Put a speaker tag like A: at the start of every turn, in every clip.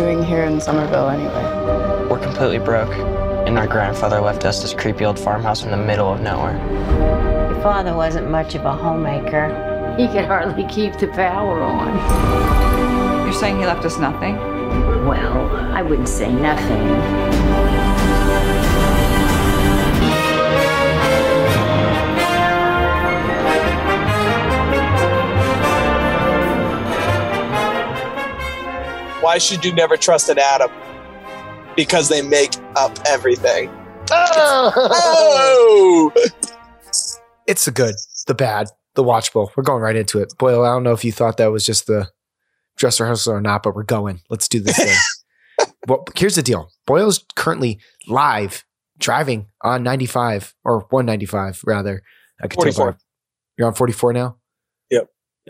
A: doing here in Summerville anyway?
B: We're completely broke, and our grandfather left us this creepy old farmhouse in the middle of nowhere.
C: Your father wasn't much of a homemaker. He could hardly keep the power on.
D: You're saying he left us nothing?
C: Well, I wouldn't say nothing.
E: Why should you never trust an atom? Because they make up everything. Oh!
F: It's the good, the bad, the watchable. We're going right into it. Boyle, I don't know if you thought that was just the dress rehearsal or not, but we're going. Let's do this thing. well, here's the deal. Boyle's currently live driving on 95 or 195 rather. I could tell
E: 44.
F: by- You're on 44 now?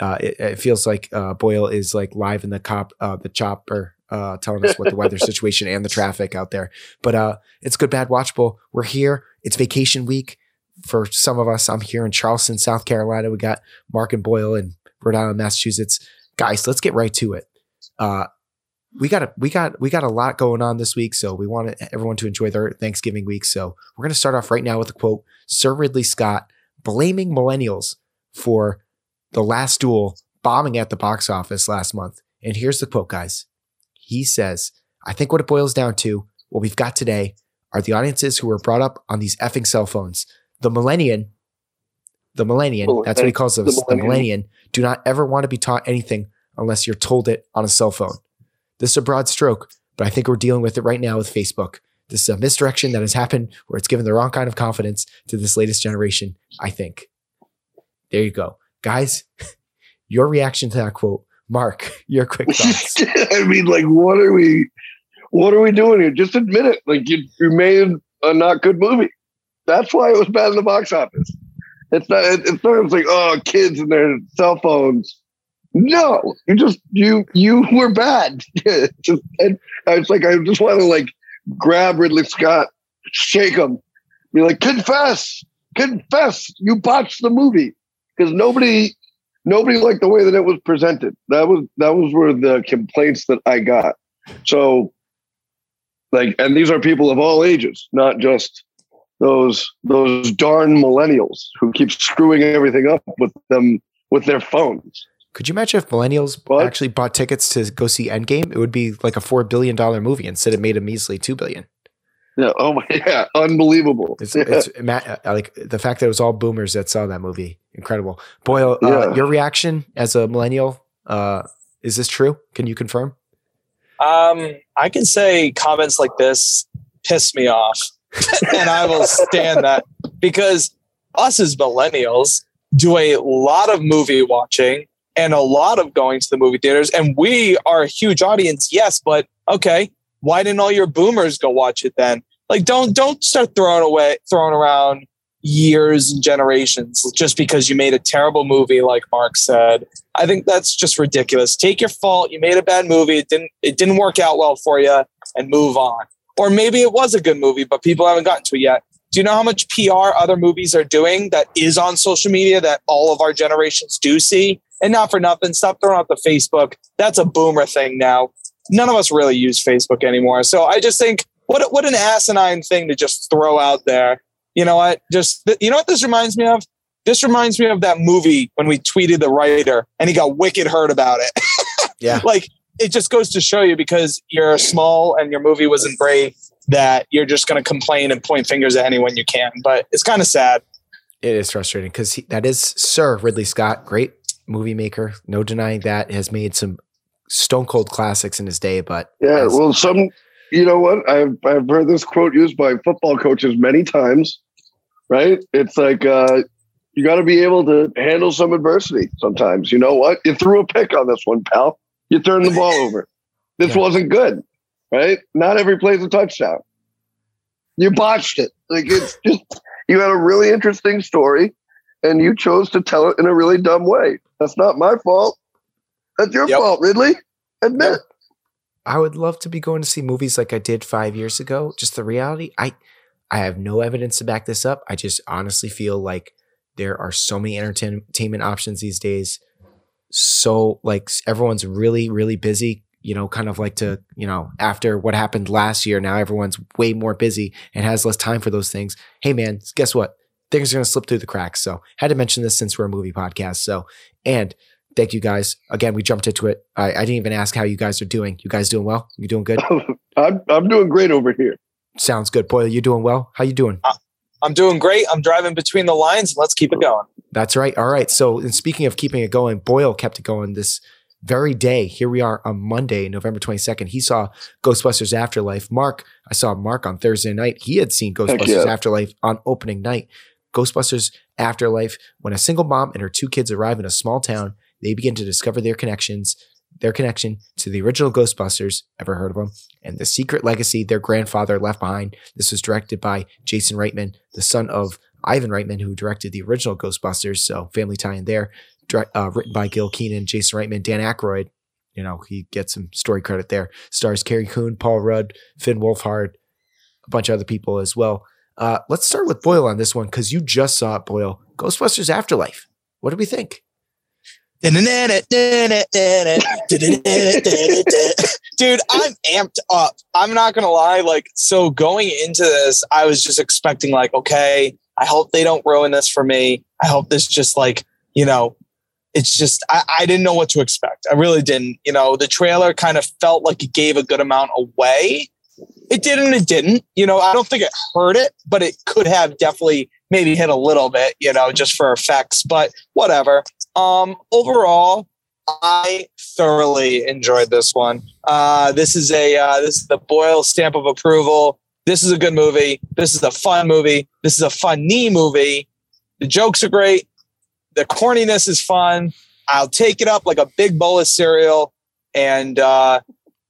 F: Uh, it, it feels like uh, Boyle is like live in the cop, uh, the chopper, uh, telling us what the weather situation and the traffic out there. But uh, it's good, bad, watchable. We're here. It's vacation week for some of us. I'm here in Charleston, South Carolina. We got Mark and Boyle in Rhode Island, Massachusetts. Guys, let's get right to it. Uh, we got a we got we got a lot going on this week, so we want everyone to enjoy their Thanksgiving week. So we're going to start off right now with a quote: Sir Ridley Scott blaming millennials for the last duel bombing at the box office last month. And here's the quote, guys. He says, "I think what it boils down to, what we've got today, are the audiences who were brought up on these effing cell phones. The millennium, the millennium, that's what he calls us, the
G: millennium.
F: millennium, do not ever want to be taught anything unless you're told it on a cell phone. This is a broad stroke, but I think we're dealing with it right now with Facebook. This is a misdirection that has happened where it's given the wrong kind of confidence to this latest generation, I think. There you go. Guys, your reaction to that quote. Mark, your quick thoughts.
G: I mean, like, what are we, what are we doing here? Just admit it. Like, you, you made a not good movie. That's why it was bad in the box office. It's not. it- It's not. It's like, oh, kids and their cell phones. No, you just you you were bad. just, and I was like, I just want to like grab Ridley Scott, shake him, be like, confess, confess, you botched the movie because nobody nobody liked the way that it was presented. That was that was where the complaints that I got. So, like, and these are people of all ages, not just those those darn millennials who keep screwing everything up with them with their phones.
F: Could you imagine if millennials
G: What?
F: actually bought tickets to go see Endgame? It would be like a four billion dollar movie instead. It made a measly two billion.
G: Yeah. Oh my. Yeah. Unbelievable.
F: It's,
G: Yeah.
F: it's uh, like the fact that it was all boomers that saw that movie. Incredible. Boyle, uh,
G: Yeah.
F: your reaction as a millennial, uh, is this true? Can you confirm?
E: Um, I can say comments like this piss me off, and I will stand that because us as millennials do a lot of movie watching and a lot of going to the movie theaters, and we are a huge audience, yes, but okay, why didn't all your boomers go watch it then? Like, don't don't start throwing away throwing around years and generations just because you made a terrible movie like mark said. I think that's just ridiculous. Take your fault. You made a bad movie. It didn't it didn't work out well for you and move on. Or maybe it was a good movie but people haven't gotten to it yet. Do you know how much pr other movies are doing that is on social media that all of our generations do see? And not for nothing. Stop throwing out the facebook. That's a boomer thing now none of us really use facebook anymore so i just think what what an asinine thing to just throw out there you know what? Just you know what this reminds me of? This reminds me of that movie when we tweeted the writer and he got wicked hurt about it.
F: Yeah.
E: like it just goes to show you because you're small and your movie wasn't great that you're just going to complain and point fingers at anyone you can. But it's kind of sad.
F: It is frustrating because that is Sir Ridley Scott, great movie maker. No denying that. Has made some stone cold classics in his day, but
G: Yeah,
F: as-
G: well, some, you know what? I've I've heard this quote used by football coaches many times. Right? It's like uh, you got to be able to handle some adversity. Sometimes, you know what? You threw a pick on this one, pal. You turned the ball over. This
F: Yeah.
G: wasn't good. Right? Not every play's a touchdown. You botched it. Like it's just you had a really interesting story, and you chose to tell it in a really dumb way. That's not my fault. That's your
E: Yep.
G: fault, Ridley. Admit. it.
F: I would love to be going to see movies like I did five years ago. Just the reality, I I have no evidence to back this up. I just honestly feel like there are so many entertainment options these days. So like everyone's really really busy you know, kind of like to, you know, after what happened last year, now everyone's way more busy and has less time for those things. Hey, man, guess what? Things are to slip through the cracks. So, had to mention this since we're a movie podcast. So, and thank you guys. Again, we jumped into it. I, I didn't even ask how you guys are doing. You guys doing well? You doing good?
G: I'm I'm doing great over here.
F: Sounds good. Boyle, you doing well? How you doing?
E: Uh, I'm doing great. I'm driving between the lines. Let's keep it going.
F: That's right. All right. So, and speaking of keeping it going, Boyle kept it going this very day. Here we are on Monday, November 22nd. He saw Ghostbusters Afterlife. Mark, I saw Mark on Thursday night. He had seen Ghostbusters
G: yeah.
F: Afterlife on opening night. Ghostbusters Afterlife, when a single mom and her two kids arrive in a small town, they begin to discover their connections, their connection to the original Ghostbusters. Ever heard of them? And the secret legacy their grandfather left behind. This was directed by Jason Reitman, the son of Ivan Reitman, who directed the original Ghostbusters. So family tie in there. Direct, uh, written by Gil Kenan, Jason Reitman, Dan Aykroyd. You know, he gets some story credit there. Stars Carrie Coon, Paul Rudd, Finn Wolfhard, a bunch of other people as well. Uh, let's start with Boyle on this one because you just saw it, Boyle. Ghostbusters Afterlife. What do we think?
E: Dude, I'm amped up. I'm not gonna lie. Like, so going into this, I was just expecting, like, okay, I hope they don't ruin this for me. I hope this just like, you know, it's just I, I didn't know what to expect. I really didn't. You know, the trailer kind of felt like it gave a good amount away. It didn't, it didn't. You know, I don't think it hurt it, but it could have definitely maybe hit a little bit, you know, just for effects. But whatever. Um, overall, I thoroughly enjoyed this one. Uh, this is a uh, this is the Boyle stamp of approval. This is a good movie. This is a fun movie. This is a funny movie. The jokes are great. The corniness is fun. I'll take it up like a big bowl of cereal. And uh,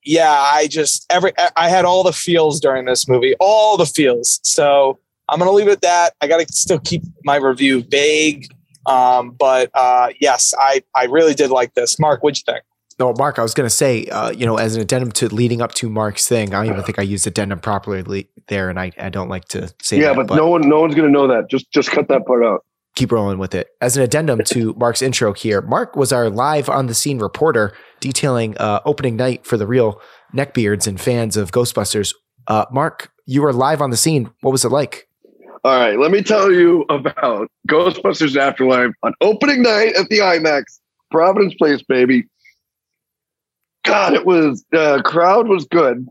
E: yeah, I just every I had all the feels during this movie, all the feels. So I'm gonna leave it at that. I gotta still keep my review vague. Um, but uh, yes, I I really did like this. Mark, what'd you think?
F: No, Mark, I was going to say, uh, you know, as an addendum to leading up to Mark's thing, I don't even think I used addendum properly there, and I, I don't like to say
G: Yeah,
F: that,
G: but, no one no one's gonna know that. Just just cut that part out.
F: keep rolling with it. As an addendum to Mark's intro here, Mark was our live on the scene reporter detailing uh, opening night for the real neckbeards and fans of Ghostbusters. Uh, Mark, you were live on the scene. What was it like?
G: All right, let me tell you about Ghostbusters Afterlife on opening night at the IMAX, Providence Place, baby. God, it was the crowd was good.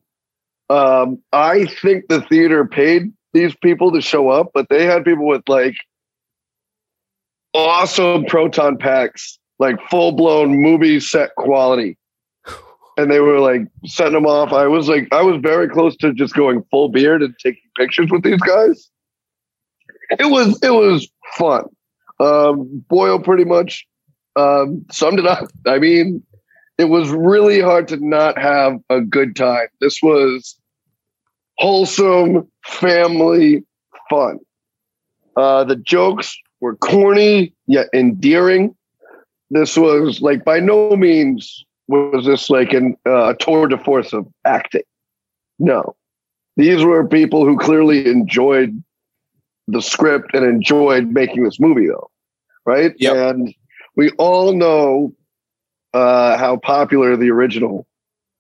G: Um, I think the theater paid these people to show up, but they had people with like awesome proton packs, like full blown movie set quality. And they were like setting them off. I was like, I was very close to just going full beard and taking pictures with these guys. It was it was fun. Um, Boyle pretty much um, summed it up. I mean, it was really hard to not have a good time. This was wholesome family fun. Uh, the jokes were corny yet endearing. This was like by no means was this like an uh, tour de force of acting. No, these were people who clearly enjoyed the script and enjoyed making this movie, though, right?
E: Yep.
G: And we all know uh, how popular the original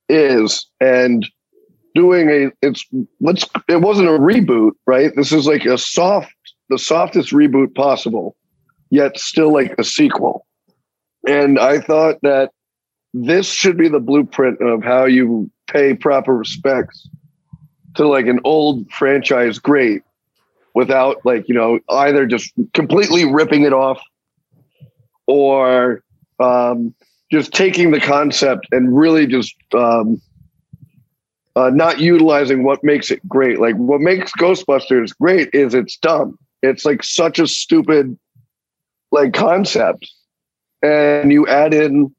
G: is, and doing a it's let's it wasn't a reboot, right? This is like a soft, the softest reboot possible, yet still like a sequel. And I thought that this should be the blueprint of how you pay proper respects to like an old franchise great without like you know either just completely ripping it off or um, just taking the concept and really just um, uh, not utilizing what makes it great. Like what makes Ghostbusters great is it's dumb. It's like such a stupid like concept, and you add in,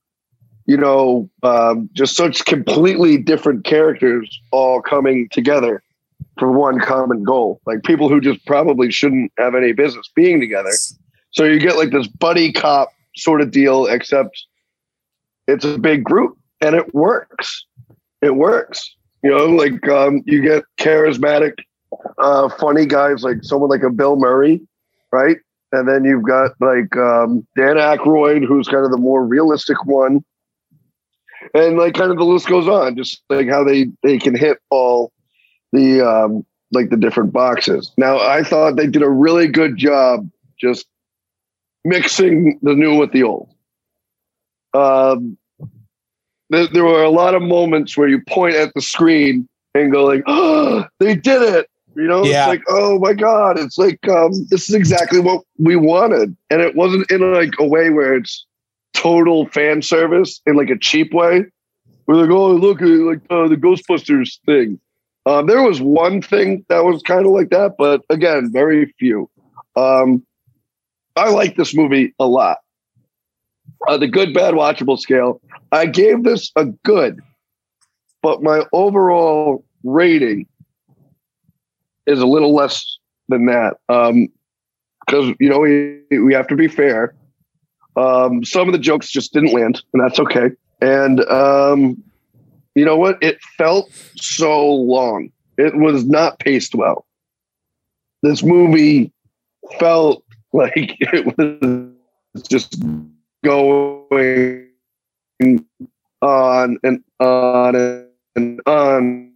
G: you know, um, just such completely different characters all coming together for one common goal. Like people who just probably shouldn't have any business being together. So you get like this buddy cop sort of deal, except it's a big group and it works. It works. You know, like um, you get charismatic, uh, funny guys like someone like a Bill Murray, right? And then you've got like um, Dan Aykroyd, who's kind of the more realistic one. and like kind of the list goes on, just like how they they can hit all the um like the different boxes. Now I thought they did a really good job just mixing the new with the old. Um, there, there were a lot of moments where you point at the screen and go like, "Oh, they did it!" You know,
E: Yeah.
G: it's like, "Oh my god!" It's like um, this is exactly what we wanted, and it wasn't in like a way where it's total fan service in like a cheap way. We're like, "Oh, look, like uh, the Ghostbusters thing." Um, there was one thing that was kind of like that, but again, very few. Um, I like this movie a lot. Uh, the good, bad, watchable scale. I gave this a good, but my overall rating is a little less than that. Um, because you know we we have to be fair. Um, some of the jokes just didn't land, and that's okay. And um, you know what? It felt so long. It was not paced well. This movie felt like it was just going on and on and on,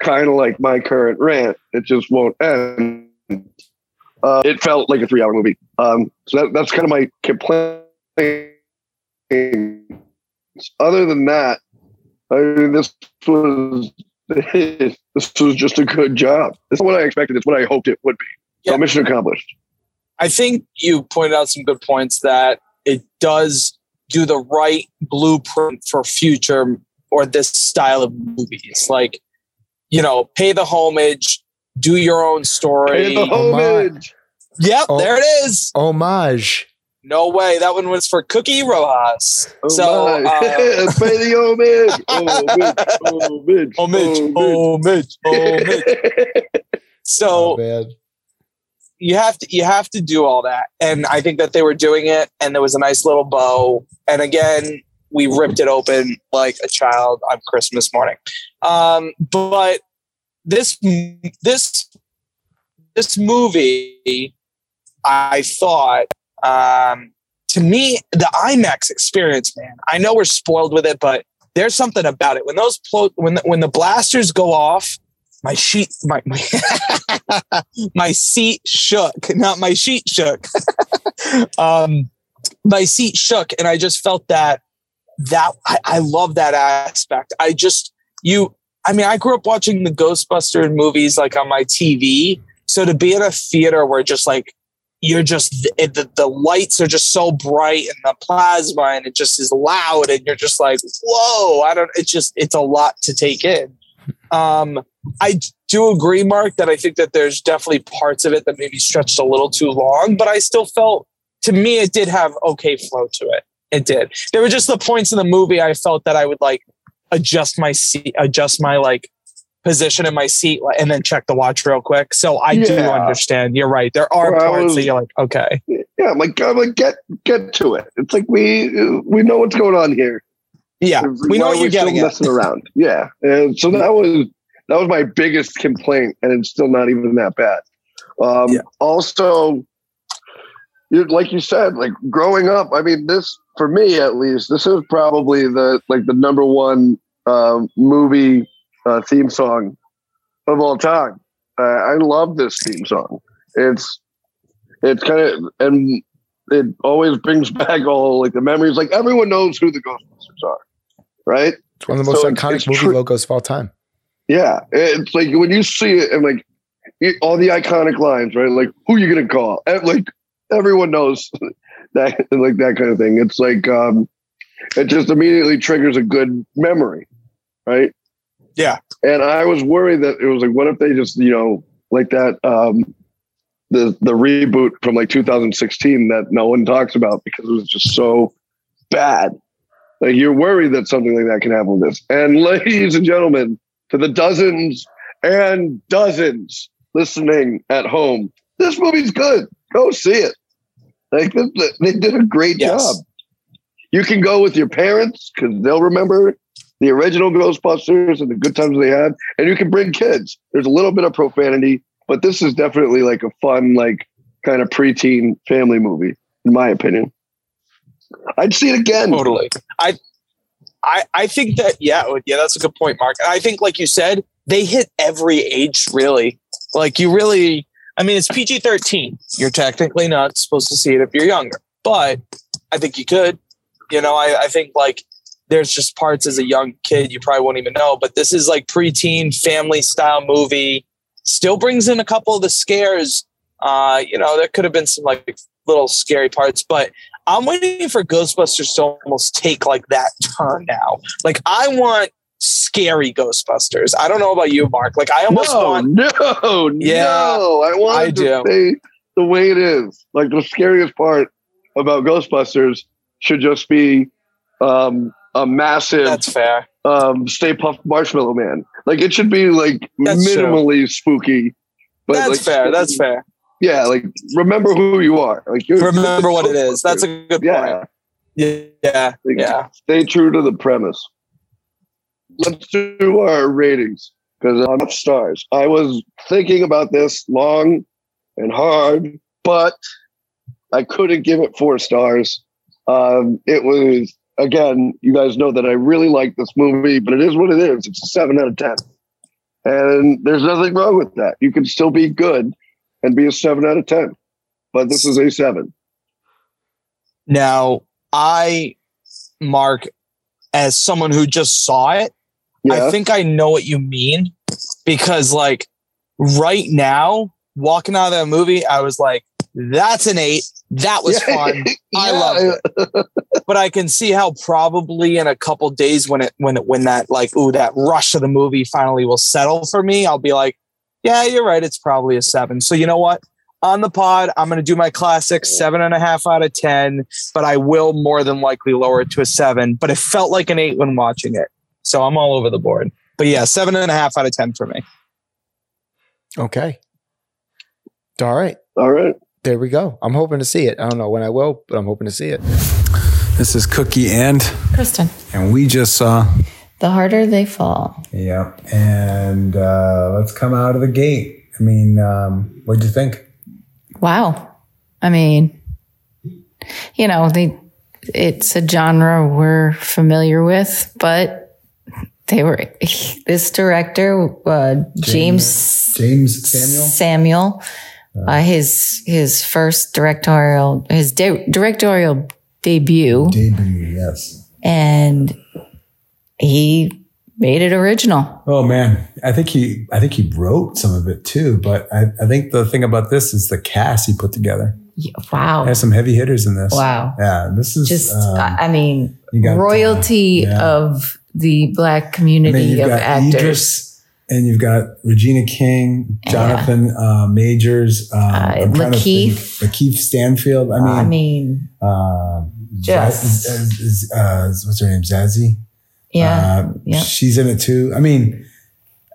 G: kind of like my current rant. It just won't end. Uh, it felt like a three-hour movie. Um, so that, that's kind of my complaint. Other than that, I mean, this was this was just a good job. This is what I expected. It's what I hoped it would be. So mission accomplished.
E: I think you pointed out some good points that it does do the right blueprint for future or this style of movies. Like, you know, pay the homage, do your own story.
G: Pay the homage.
E: Yep,
F: Oh.
E: there it is.
F: Homage.
E: No way. That one was for Cookie Rojas.
G: Oh
E: so,
G: my.
E: uh,
G: pay the homage. Homage. Homage.
E: homage, homage, homage. So,
F: Oh, man.
E: you have to you have to do all that and i think that they were doing it and there was a nice little bow and again we ripped it open like a child on christmas morning um but this this this movie i thought um to me the imax experience man i know we're spoiled with it but there's something about it. When those plo- when the, when the blasters go off my sheet my my, my seat shook. Not my sheet shook. Um my seat shook and i just felt that that I, I love that aspect. I just you i mean i grew up watching the ghostbuster movies like on my tv so to be in a theater where just like you're just the, the, the lights are just so bright and the plasma and it just is loud and you're just like whoa i don't it's just it's a lot to take in um I do agree, Mark, that I think that there's definitely parts of it that maybe stretched a little too long, but I still felt, to me, it did have okay flow to it. It did. There were just the points in the movie I felt that I would like adjust my seat, adjust my like position in my seat, and then check the watch real quick. So I do understand. You're right. There are
G: Well,
E: parts
G: was-
E: that you're like, okay,
G: Yeah, I'm like, I'm like, get get to it. It's like we we know what's going on here.
E: yeah, we know what you're getting
G: messing around. Yeah, and so that was that was my biggest complaint, and it's still not even that bad. Um,
E: Yeah.
G: Also, you like you said, like growing up. I mean, this for me at least, this is probably the like the number one um, movie uh, theme song of all time. Uh, I love this theme song. It's it's kind of and it always brings back all like the memories. Like everyone knows who the Ghostbusters are, right?
F: It's one of the most
G: So
F: iconic
G: it's
F: movie
G: true.
F: logos of all time.
G: Yeah, it's like when you see it and like all the iconic lines, right? Like who you gonna call? And like everyone knows that, like that kind of thing. It's like um, it just immediately triggers a good memory, right?
E: Yeah.
G: And I was worried that it was like, what if they just, you know, like that um, the the reboot from like 2016 that no one talks about because it was just so bad. Like you're worried that something like that can happen with this. And ladies and gentlemen, to the dozens and dozens listening at home, this movie's good. Go see it. Like they did a great
E: Yes.
G: job. You can go with your parents because they'll remember the original Ghostbusters and the good times they had, and you can bring kids. There's a little bit of profanity, but this is definitely like a fun, like kind of preteen family movie, in my opinion. I'd see it again.
E: Totally. I I, I think that yeah oh, yeah that's a good point mark i think like you said they hit every age really like you really i mean it's pg-13 you're technically not supposed to see it if you're younger but i think you could you know i, I think like there's just parts as a young kid you probably won't even know but this is like preteen family style movie still brings in a couple of the scares uh you know there could have been some like little scary parts but I'm waiting for Ghostbusters to almost take like that turn now. Like I want scary Ghostbusters. I don't know about you, Mark. Like I almost
G: no,
E: want
G: no,
E: Yeah,
G: no. I want
E: I
G: it
E: do.
G: stay the way it is. Like the scariest part about Ghostbusters should just be um, a massive
E: that's fair.
G: um, Stay Puft Marshmallow Man. Like it should be like
E: That's true.
G: minimally spooky. But
E: That's
G: like,
E: fair. That's fair.
G: Yeah, like remember who you are. Like
E: Remember what it is. That's a good
G: yeah.
E: point. Yeah.
G: Like,
E: Yeah.
G: Stay true to the premise. Let's do our ratings because I'm stars. I was thinking about this long and hard, but I couldn't give it four stars. Um, it was again, you guys know that I really like this movie, but it is what it is. It's a seven out of ten, and there's nothing wrong with that. You can still be good and be a seven out of ten, but this is a seven.
E: Now, I, Mark, as someone who just saw it,
G: Yeah,
E: I think I know what you mean because, like, right now, walking out of that movie, I was like, that's an eight. That was
G: Yeah.
E: fun. I
G: Yeah.
E: loved it. But I can see how probably in a couple days when it when it when that like ooh that rush of the movie finally will settle for me, I'll be like, yeah, you're right. It's probably a seven. So you know what? On the pod, I'm going to do my classic seven and a half out of 10, but I will more than likely lower it to a seven. But it felt like an eight when watching it. So I'm all over the board. But yeah, seven and a half out of 10 for me.
F: Okay. All right.
G: All right.
F: There we go. I'm hoping to see it. I don't know when I will, but I'm hoping to see it.
D: This is Cookie and
A: Kristin.
D: and we just saw.
A: The harder they fall.
D: Yep. And uh, let's come out of the gate. I mean, um, what'd you think?
A: Wow. I mean, you know, they it's a genre we're familiar with, but they were this director, uh, James,
D: Jeymes Samuel.
A: Samuel, uh, his his first directorial his de- directorial debut,
D: Debut, yes.
A: and he made it original.
D: Oh man, I think he, I think he wrote some of it too. But I, I think the thing about this is the cast he put together.
A: Yeah, Wow.
D: There's some heavy hitters in this.
A: Wow.
D: Yeah, this is
A: Just,
D: um,
A: I I mean,
D: uh,
A: royalty
D: yeah.
A: of the black
D: I
A: community
D: mean, you've
A: of actors.
D: Idris, and you've got Regina King, Jonathan uh, Majors, um, I'm
A: Lakeith.
D: Lakeith Stanfield. I mean,
A: I mean,
D: uh,
A: Just-
D: Zaz- uh, uh, what's her name? Zazie.
A: yeah,
D: Uh,
A: yeah.
D: She's in it too. I mean,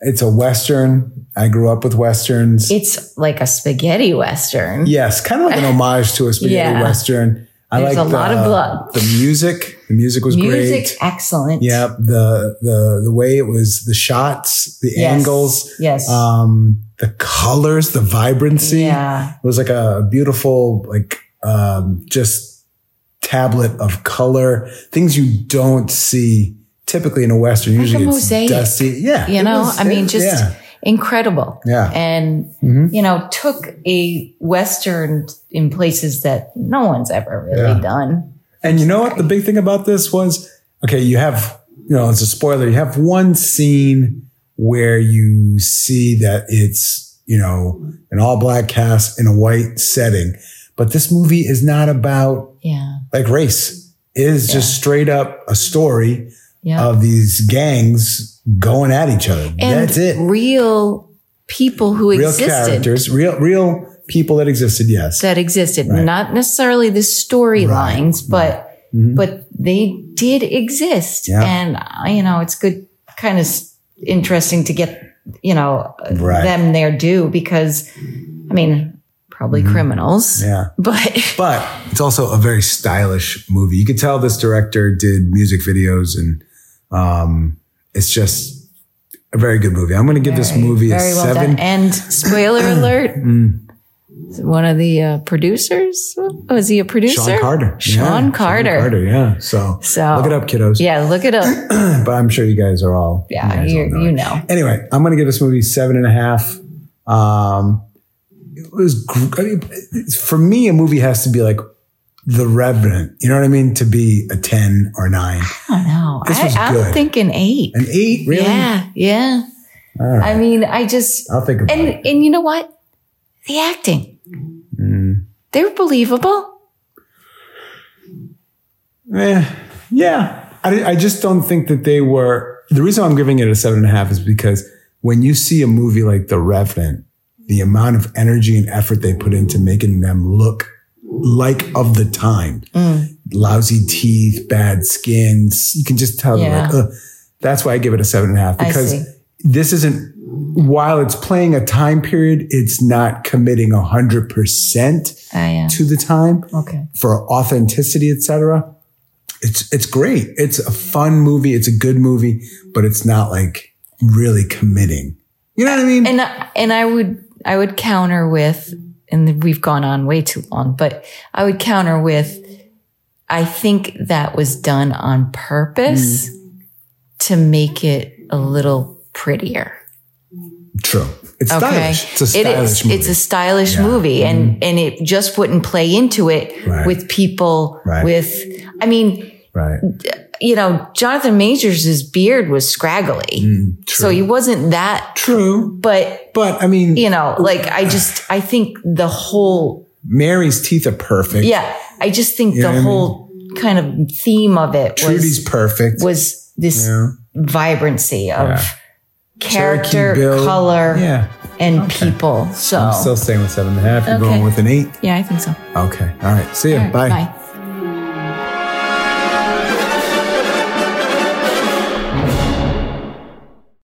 D: it's a Western. I grew up with Westerns.
A: It's like a spaghetti western.
D: yes, kind of like an homage to a spaghetti
A: Yeah.
D: Western. I
A: There's
D: like
A: a lot of blood.
D: The music, the music was
A: Music
D: great.
A: excellent.
D: Yeah, the the the way it was, the shots, the
A: Yes.
D: angles,
A: Yes.
D: um, the colors, the vibrancy.
A: yeah.
D: It was like a beautiful, like um, just tablet of color, things you don't see typically in a western.
A: Like a
D: Usually it's
A: mosaic.
D: dusty. Yeah,
A: You know,
D: was-
A: I mean,
D: it-
A: just
D: yeah,
A: incredible.
D: yeah.
A: And,
D: Mhm.
A: you know, took a western in places that no one's ever really
D: Yeah.
A: done.
D: And you know what? The big thing about this was okay, you have, you know, it's a spoiler. You have one scene where you see that it's, you know, an all black cast in a white setting. But this movie is not about
A: Yeah.
D: like race. It is just straight up a story
A: Yeah.
D: of these gangs going at each other.
A: and
D: That's it.
A: real people who
D: Real
A: existed.
D: characters, real, real people that existed. Yes.
A: that existed.
D: Right.
A: Not necessarily the storylines, but
D: Mhm.
A: but they did exist.
D: Yeah.
A: And uh, you know, it's good kind of interesting to get, you know,
D: Right.
A: them their due because I mean, probably criminals.
D: Mm-hmm. yeah.
A: But
D: But it's also a very stylish movie. You could tell this director did music videos and um, it's just a very good movie. I'm going to give this movie a
A: well
D: seven.
A: done. And spoiler alert,
D: Mm.
A: One of the uh, producers. Was he a producer?
D: Shawn Carter.
A: Shawn
D: Yeah,
A: Carter.
D: Carter, yeah. So,
A: So
D: look it up, kiddos.
A: Yeah, look it up.
D: but I'm sure you guys are all.
A: Yeah, you,
D: all know
A: you know.
D: Anyway, I'm going to give this movie seven and a half. Um, it was I mean, for me, a movie has to be like The Revenant. You know what I mean? To be a ten or nine,
A: I don't know.
D: This
A: I,
D: was
A: I'm
D: good.
A: thinking eight.
D: an eight, really?
A: Yeah, yeah.
D: Right,
A: I mean, I just
D: I'll think about
A: and
D: it.
A: and you know what? The acting.
D: Mm.
A: They were believable.
D: Eh, yeah, I, I just don't think that they were. The reason I'm giving it a seven and a half is because when you see a movie like The Revenant, the amount of energy and effort they put into making them look like of the time, lousy teeth, bad skins, you can just tell they're
A: Yeah.
D: like, Ugh. that's why I give it a seven and a half because this isn't. While it's playing a time period, it's not committing a hundred percent ah,
A: I am.
D: to the time
A: Okay.
D: for authenticity, etc. It's it's great. It's a fun movie. It's a good movie, but it's not like really committing. You know what I mean?
A: And and I would I would counter with, and we've gone on way too long, but I would counter with, I think that was done on purpose mm. to make it a little prettier.
D: True. It's
A: Okay,
D: stylish. It's a stylish
A: is.
D: movie.
A: It's a stylish
D: Yeah. Mm-hmm.
A: and and it just wouldn't play into it
D: Right.
A: with people
D: Right.
A: with. I mean,
D: right.
A: you know, Jonathan Majors' beard was scraggly,
D: Mm,
A: so he wasn't that.
D: True.
A: But
D: But I mean,
A: you know, like I just I think the whole
D: Mary's teeth are perfect.
A: yeah, I just think
D: You
A: the
D: I mean?
A: whole kind of theme of it
D: Trudy's
A: was
D: perfect.
A: was this
D: Yeah.
A: vibrancy of
D: Yeah.
A: Character,
D: Cherokee
A: color,
D: Yeah.
A: and people. So
D: I'm still staying with seven and a half. You're
A: Okay.
D: going with an eight.
A: yeah, I think so.
D: Okay. All right. See you.
A: All right,
D: Bye.
A: bye.